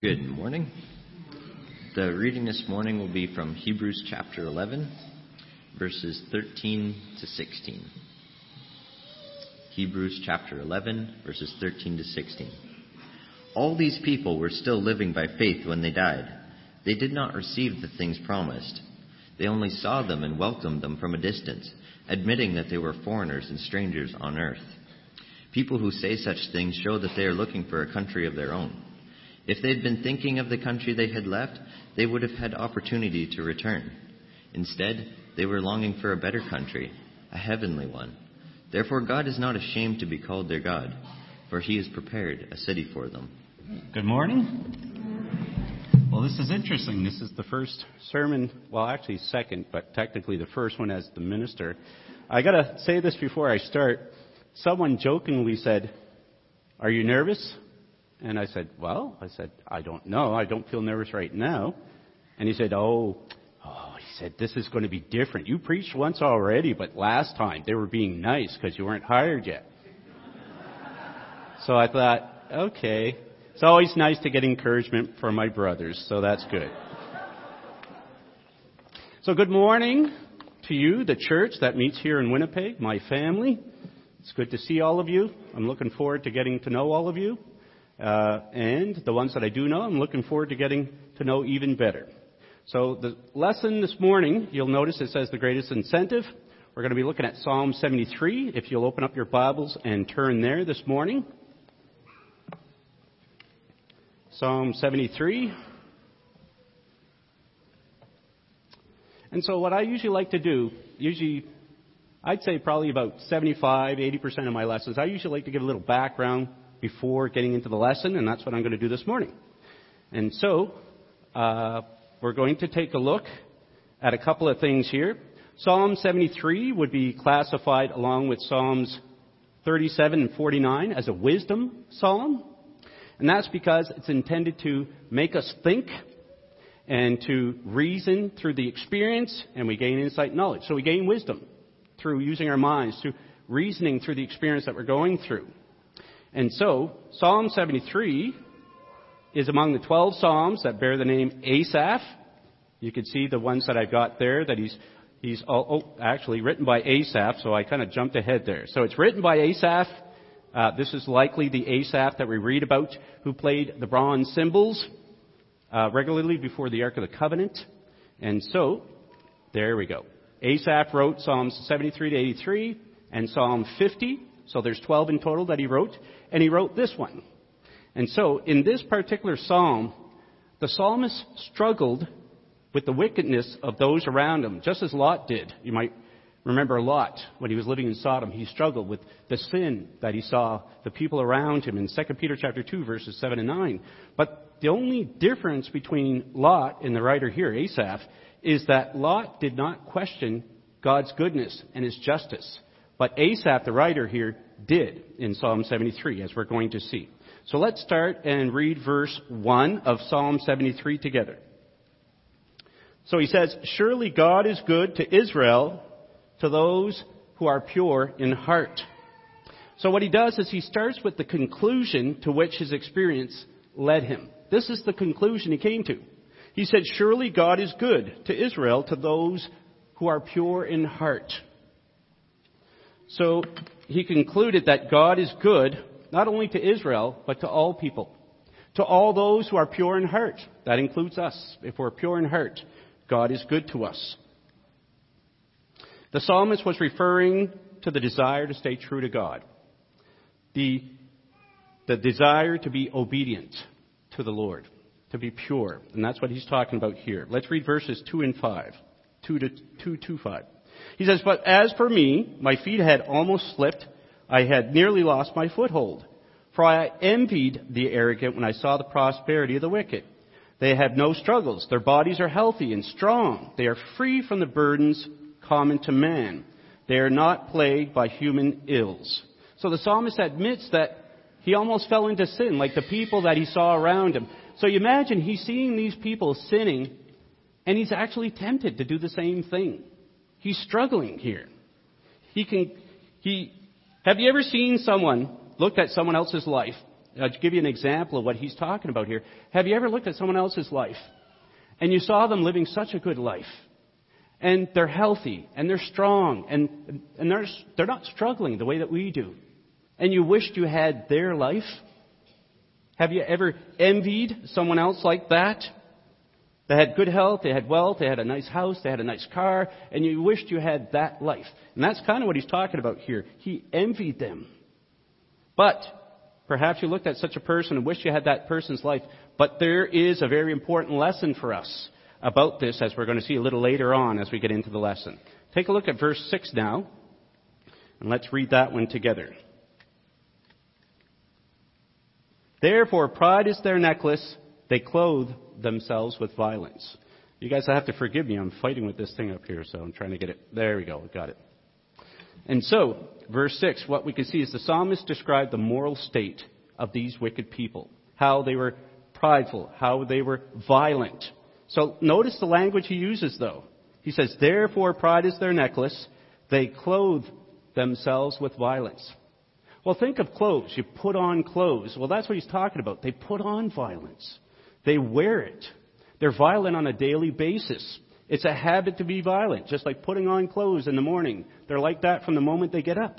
Good morning. The reading this morning will be from Hebrews chapter 11, verses 13 to 16. Hebrews chapter 11, verses 13 to 16. All these people were still living by faith when they died. They did not receive the things promised. They only saw them and welcomed them from a distance, admitting that they were foreigners and strangers on earth. People who say such things show that they are looking for a country of their own. If they had been thinking of the country they had left, they would have had opportunity to return. Instead, they were longing for a better country, a heavenly one. Therefore, God is not ashamed to be called their God, for he has prepared a city for them. Good morning. Well, this is interesting. This is the first sermon, well, actually, second, but technically the first one as the minister. I got to say this before I start. Someone jokingly said, Are you nervous? And I said, Well, I said, I don't know. I don't feel nervous right now. And he said, Oh, oh, he said, this is going to be different. You preached once already, but last time they were being nice because you weren't hired yet. so I thought, okay. It's always nice to get encouragement from my brothers, so that's good. So good morning to you, the church that meets here in Winnipeg, my family. It's good to see all of you. I'm looking forward to getting to know all of you. Uh, and the ones that I do know, I'm looking forward to getting to know even better. So the lesson this morning, you'll notice it says the greatest incentive. We're going to be looking at Psalm 73. If you'll open up your Bibles and turn there this morning. Psalm 73. And so what I usually like to do, usually I'd say probably about 75, 80% of my lessons, I usually like to give a little background before getting into the lesson, and that's what I'm going to do this morning. And so, uh, we're going to take a look at a couple of things here. Psalm 73 would be classified along with Psalms 37 and 49 as a wisdom psalm. And that's because it's intended to make us think and to reason through the experience, and we gain insight and knowledge. So we gain wisdom through using our minds, through reasoning through the experience that we're going through. And so, Psalm 73 is among the 12 Psalms that bear the name Asaph. You can see the ones that I've got there that he's, he's oh, actually written by Asaph, so I kind of jumped ahead there. So it's written by Asaph. Uh, this is likely the Asaph that we read about who played the bronze cymbals uh, regularly before the Ark of the Covenant. And so, there we go. Asaph wrote Psalms 73 to 83 and Psalm 50. So there's 12 in total that he wrote and he wrote this one. And so, in this particular psalm, the psalmist struggled with the wickedness of those around him, just as Lot did. You might remember Lot when he was living in Sodom. He struggled with the sin that he saw the people around him in 2 Peter chapter 2 verses 7 and 9. But the only difference between Lot and the writer here, Asaph, is that Lot did not question God's goodness and his justice. But Asaph, the writer here, did in Psalm 73, as we're going to see. So let's start and read verse 1 of Psalm 73 together. So he says, Surely God is good to Israel, to those who are pure in heart. So what he does is he starts with the conclusion to which his experience led him. This is the conclusion he came to. He said, Surely God is good to Israel, to those who are pure in heart. So he concluded that God is good not only to Israel, but to all people. To all those who are pure in heart. That includes us. If we're pure in heart, God is good to us. The psalmist was referring to the desire to stay true to God. The, the desire to be obedient to the Lord. To be pure. And that's what he's talking about here. Let's read verses 2 and 5. 2 to 2 to 5. He says, But as for me, my feet had almost slipped. I had nearly lost my foothold. For I envied the arrogant when I saw the prosperity of the wicked. They have no struggles. Their bodies are healthy and strong. They are free from the burdens common to man. They are not plagued by human ills. So the psalmist admits that he almost fell into sin, like the people that he saw around him. So you imagine he's seeing these people sinning, and he's actually tempted to do the same thing. He's struggling here. He can, he, have you ever seen someone look at someone else's life I'll give you an example of what he's talking about here. Have you ever looked at someone else's life and you saw them living such a good life? And they're healthy and they're strong and, and they're, they're not struggling the way that we do. And you wished you had their life? Have you ever envied someone else like that? They had good health, they had wealth, they had a nice house, they had a nice car, and you wished you had that life. And that's kind of what he's talking about here. He envied them. But perhaps you looked at such a person and wished you had that person's life. But there is a very important lesson for us about this as we're going to see a little later on as we get into the lesson. Take a look at verse 6 now, and let's read that one together. Therefore, pride is their necklace. They clothe themselves with violence. You guys have to forgive me. I'm fighting with this thing up here, so I'm trying to get it. There we go. Got it. And so, verse 6, what we can see is the psalmist described the moral state of these wicked people. How they were prideful, how they were violent. So notice the language he uses though. He says, therefore pride is their necklace. They clothe themselves with violence. Well, think of clothes. You put on clothes. Well, that's what he's talking about. They put on violence. They wear it. They're violent on a daily basis. It's a habit to be violent, just like putting on clothes in the morning. They're like that from the moment they get up.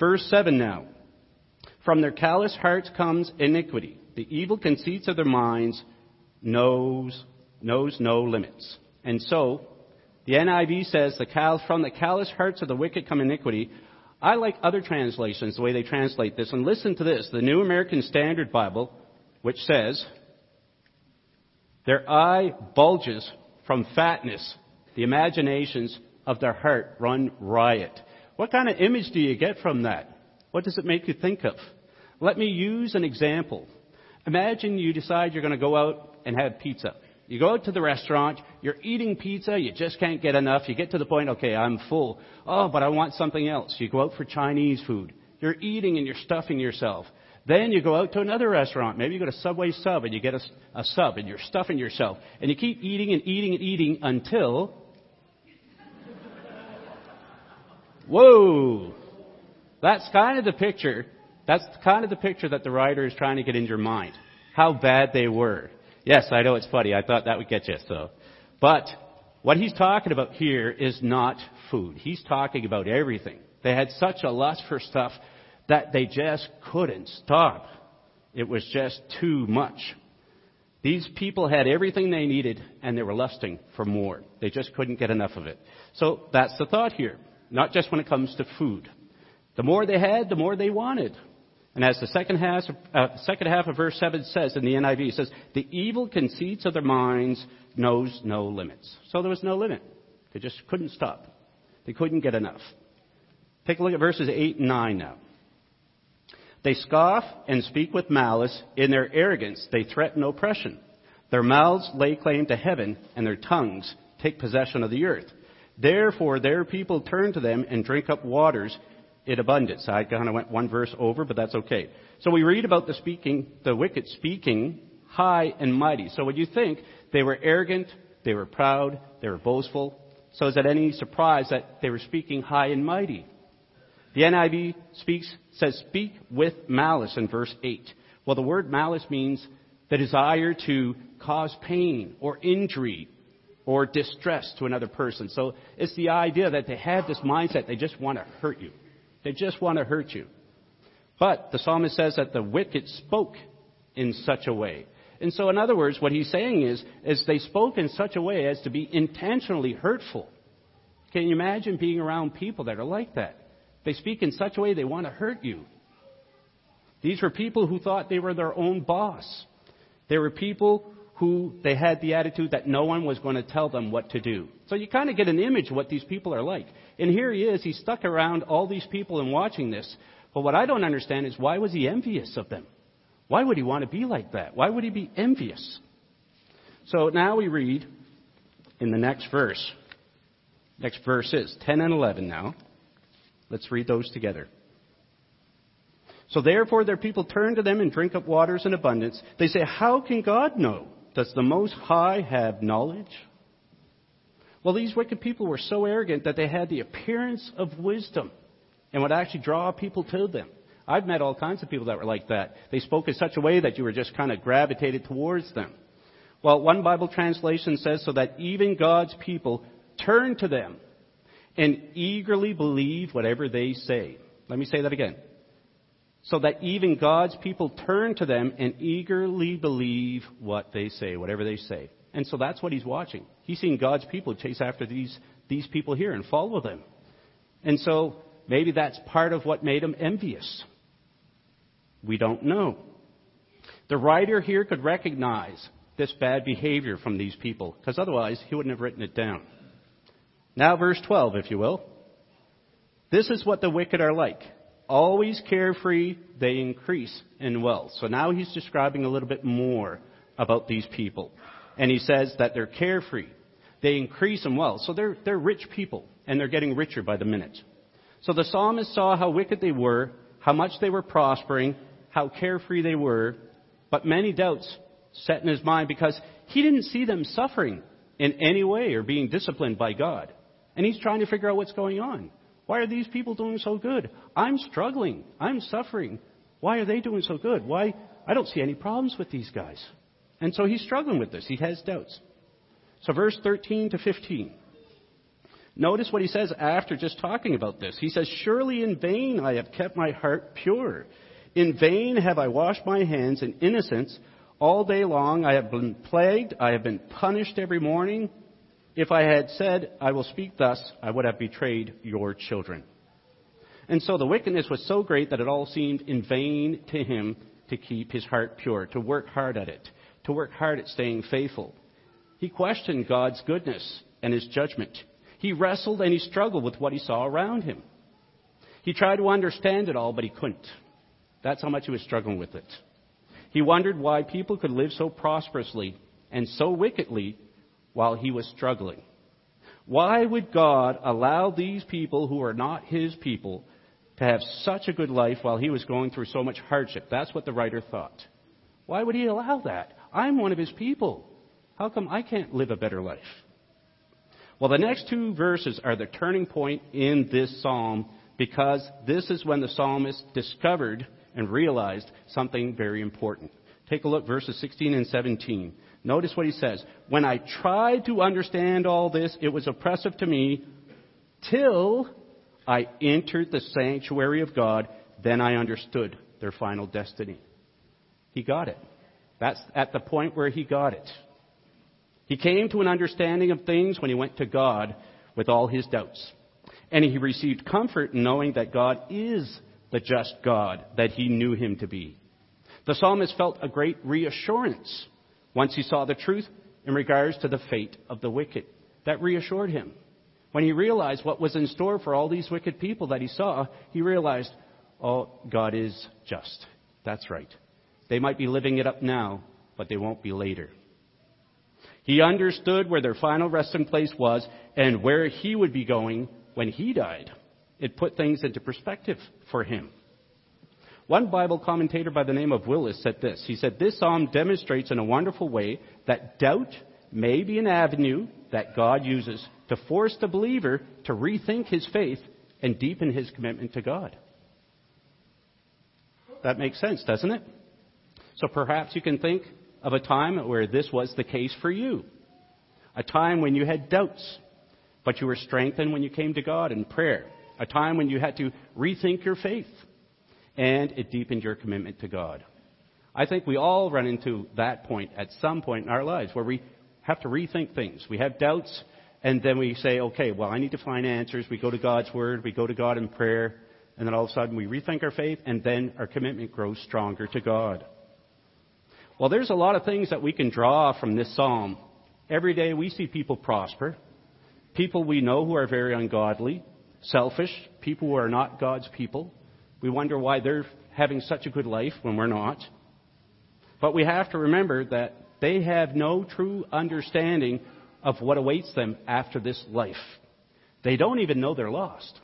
Verse 7 now. From their callous hearts comes iniquity. The evil conceits of their minds knows, knows no limits. And so, the NIV says, the cal- from the callous hearts of the wicked come iniquity. I like other translations, the way they translate this. And listen to this. The New American Standard Bible, which says, Their eye bulges from fatness. The imaginations of their heart run riot. What kind of image do you get from that? What does it make you think of? Let me use an example. Imagine you decide you're going to go out and have pizza. You go out to the restaurant, you're eating pizza, you just can't get enough. You get to the point, okay, I'm full. Oh, but I want something else. You go out for Chinese food. You're eating and you're stuffing yourself. Then you go out to another restaurant. Maybe you go to Subway Sub and you get a, a sub and you're stuffing yourself. And you keep eating and eating and eating until. Whoa! That's kind of the picture. That's kind of the picture that the writer is trying to get in your mind. How bad they were. Yes, I know it's funny. I thought that would get you, so. But what he's talking about here is not food. He's talking about everything. They had such a lust for stuff that they just couldn't stop. It was just too much. These people had everything they needed and they were lusting for more. They just couldn't get enough of it. So that's the thought here. Not just when it comes to food. The more they had, the more they wanted. And as the second half, uh, second half of verse 7 says in the NIV, it says, the evil conceits of their minds knows no limits. So there was no limit. They just couldn't stop. They couldn't get enough. Take a look at verses 8 and 9 now. They scoff and speak with malice. In their arrogance, they threaten oppression. Their mouths lay claim to heaven, and their tongues take possession of the earth. Therefore, their people turn to them and drink up waters in abundance. I kind of went one verse over, but that's okay. So we read about the speaking, the wicked speaking high and mighty. So would you think they were arrogant, they were proud, they were boastful? So is it any surprise that they were speaking high and mighty? The NIV speaks, says speak with malice in verse 8. Well, the word malice means the desire to cause pain or injury or distress to another person. So it's the idea that they have this mindset, they just want to hurt you. They just want to hurt you. But the psalmist says that the wicked spoke in such a way. And so, in other words, what he's saying is, is they spoke in such a way as to be intentionally hurtful. Can you imagine being around people that are like that? They speak in such a way they want to hurt you. These were people who thought they were their own boss. They were people who they had the attitude that no one was going to tell them what to do. So you kind of get an image of what these people are like. And here he is, he's stuck around all these people and watching this. But what I don't understand is why was he envious of them? Why would he want to be like that? Why would he be envious? So now we read in the next verse. Next verse is 10 and 11 now. Let's read those together. So therefore their people turn to them and drink up waters in abundance. They say, How can God know? Does the Most High have knowledge? Well, these wicked people were so arrogant that they had the appearance of wisdom and would actually draw people to them. I've met all kinds of people that were like that. They spoke in such a way that you were just kind of gravitated towards them. Well, one Bible translation says, so that even God's people turn to them and eagerly believe whatever they say. Let me say that again. So that even God's people turn to them and eagerly believe what they say, whatever they say. And so that's what he's watching. He's seeing God's people chase after these, these people here and follow them. And so maybe that's part of what made him envious. We don't know. The writer here could recognize this bad behavior from these people, because otherwise he wouldn't have written it down. Now, verse 12, if you will. This is what the wicked are like. Always carefree, they increase in wealth. So now he's describing a little bit more about these people. And he says that they're carefree. They increase in wealth. So they're, they're rich people, and they're getting richer by the minute. So the psalmist saw how wicked they were, how much they were prospering, how carefree they were, but many doubts set in his mind because he didn't see them suffering in any way or being disciplined by God. And he's trying to figure out what's going on. Why are these people doing so good? I'm struggling. I'm suffering. Why are they doing so good? Why? I don't see any problems with these guys. And so he's struggling with this. He has doubts. So verse 13 to 15. Notice what he says after just talking about this. He says, Surely in vain I have kept my heart pure. In vain have I washed my hands in innocence. All day long I have been plagued. I have been punished every morning. If I had said, I will speak thus, I would have betrayed your children. And so the wickedness was so great that it all seemed in vain to him to keep his heart pure, to work hard at it, to work hard at staying faithful. He questioned God's goodness and his judgment. He wrestled and he struggled with what he saw around him. He tried to understand it all, but he couldn't. That's how much he was struggling with it. He wondered why people could live so prosperously and so wickedly while he was struggling. Why would God allow these people who are not his people to have such a good life while he was going through so much hardship? That's what the writer thought. Why would he allow that? I'm one of his people. How come I can't live a better life? Well, the next two verses are the turning point in this psalm because this is when the psalmist discovered and realized something very important. Take a look, verses 16 and 17. Notice what he says. When I tried to understand all this, it was oppressive to me till I entered the sanctuary of God. Then I understood their final destiny. He got it. That's at the point where he got it. He came to an understanding of things when he went to God with all his doubts. And he received comfort in knowing that God is the just God that he knew him to be. The psalmist felt a great reassurance once he saw the truth in regards to the fate of the wicked. That reassured him. When he realized what was in store for all these wicked people that he saw, he realized, oh, God is just. That's right. They might be living it up now, but they won't be later. He understood where their final resting place was and where he would be going when he died. It put things into perspective for him. One Bible commentator by the name of Willis said this. He said, This psalm demonstrates in a wonderful way that doubt may be an avenue that God uses to force the believer to rethink his faith and deepen his commitment to God. That makes sense, doesn't it? So perhaps you can think of a time where this was the case for you. A time when you had doubts, but you were strengthened when you came to God in prayer. A time when you had to rethink your faith and it deepened your commitment to God. I think we all run into that point at some point in our lives where we have to rethink things. We have doubts, and then we say, okay, well, I need to find answers. We go to God's Word, we go to God in prayer, and then all of a sudden we rethink our faith, and then our commitment grows stronger to God. Well, there's a lot of things that we can draw from this psalm. Every day we see people prosper, people we know who are very ungodly, selfish, people who are not God's people. We wonder why they're having such a good life when we're not. But we have to remember that they have no true understanding of what awaits them after this life. They don't even know they're lost.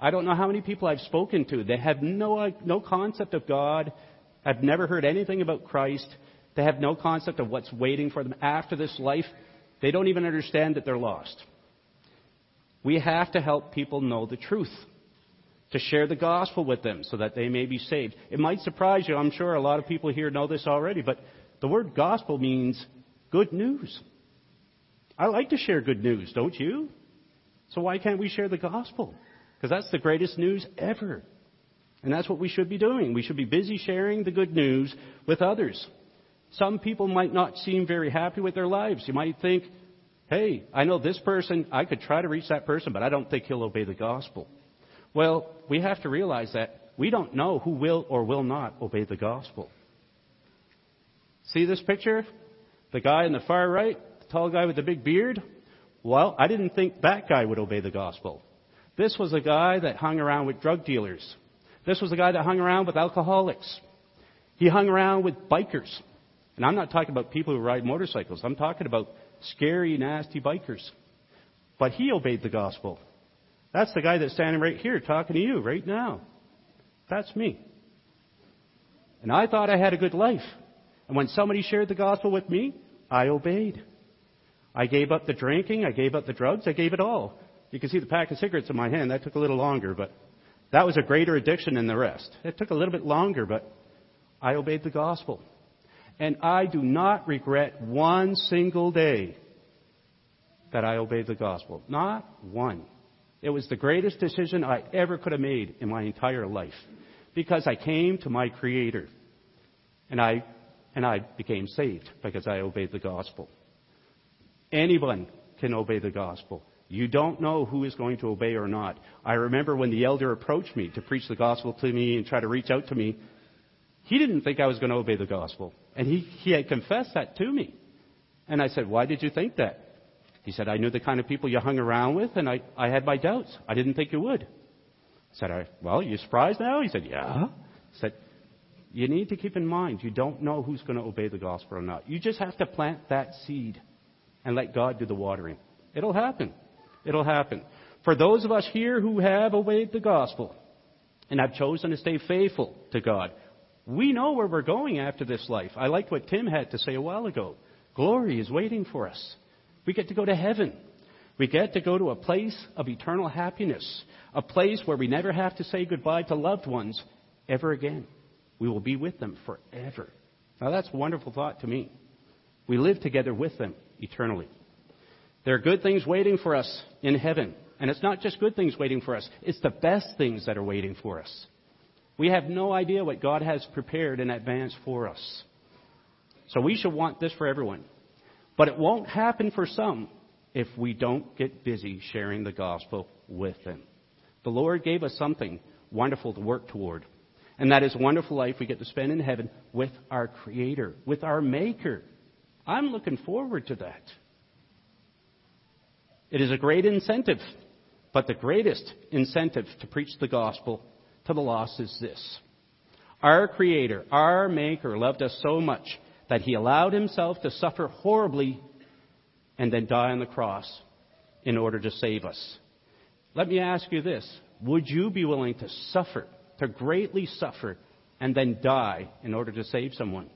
I don't know how many people I've spoken to. They have no, no concept of God, have never heard anything about Christ. They have no concept of what's waiting for them after this life. They don't even understand that they're lost. We have to help people know the truth. To share the gospel with them so that they may be saved. It might surprise you. I'm sure a lot of people here know this already, but the word gospel means good news. I like to share good news, don't you? So why can't we share the gospel? Because that's the greatest news ever. And that's what we should be doing. We should be busy sharing the good news with others. Some people might not seem very happy with their lives. You might think, hey, I know this person, I could try to reach that person, but I don't think he'll obey the gospel. Well, we have to realize that we don't know who will or will not obey the gospel. See this picture? The guy in the far right, the tall guy with the big beard? Well, I didn't think that guy would obey the gospel. This was a guy that hung around with drug dealers. This was a guy that hung around with alcoholics. He hung around with bikers. And I'm not talking about people who ride motorcycles. I'm talking about scary, nasty bikers. But he obeyed the gospel. That's the guy that's standing right here talking to you right now. That's me. And I thought I had a good life. And when somebody shared the gospel with me, I obeyed. I gave up the drinking, I gave up the drugs, I gave it all. You can see the pack of cigarettes in my hand. That took a little longer, but that was a greater addiction than the rest. It took a little bit longer, but I obeyed the gospel. And I do not regret one single day that I obeyed the gospel. Not one. It was the greatest decision I ever could have made in my entire life because I came to my Creator and I, and I became saved because I obeyed the gospel. Anyone can obey the gospel. You don't know who is going to obey or not. I remember when the elder approached me to preach the gospel to me and try to reach out to me, he didn't think I was going to obey the gospel. And he, he had confessed that to me. And I said, Why did you think that? He said, I knew the kind of people you hung around with, and I, I had my doubts. I didn't think you would. I said, Well, you surprised now? He said, Yeah. I said, You need to keep in mind, you don't know who's going to obey the gospel or not. You just have to plant that seed and let God do the watering. It'll happen. It'll happen. For those of us here who have obeyed the gospel and have chosen to stay faithful to God, we know where we're going after this life. I liked what Tim had to say a while ago. Glory is waiting for us. We get to go to heaven. We get to go to a place of eternal happiness, a place where we never have to say goodbye to loved ones ever again. We will be with them forever. Now that's a wonderful thought to me. We live together with them eternally. There are good things waiting for us in heaven. And it's not just good things waiting for us, it's the best things that are waiting for us. We have no idea what God has prepared in advance for us. So we should want this for everyone. But it won't happen for some if we don't get busy sharing the gospel with them. The Lord gave us something wonderful to work toward. And that is a wonderful life we get to spend in heaven with our Creator, with our Maker. I'm looking forward to that. It is a great incentive, but the greatest incentive to preach the gospel to the lost is this. Our Creator, our Maker, loved us so much that He allowed Himself to suffer horribly and then die on the cross in order to save us. Let me ask you this. Would you be willing to suffer, to greatly suffer, and then die in order to save someone?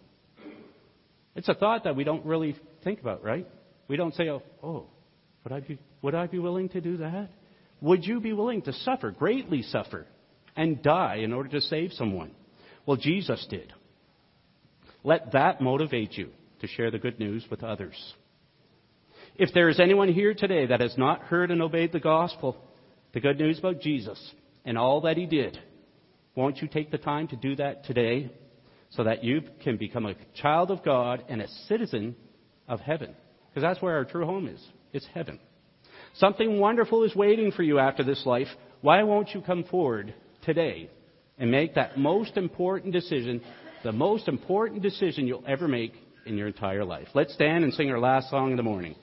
It's a thought that we don't really think about, right? We don't say, oh, oh would I be, would I be willing to do that? Would you be willing to suffer, greatly suffer, and die in order to save someone? Well, Jesus did. Let that motivate you to share the good news with others. If there is anyone here today that has not heard and obeyed the gospel, the good news about Jesus and all that he did, won't you take the time to do that today so that you can become a child of God and a citizen of heaven? Because that's where our true home is. It's heaven. Something wonderful is waiting for you after this life. Why won't you come forward today and make that most important decision, the most important decision you'll ever make in your entire life? Let's stand and sing our last song in the morning.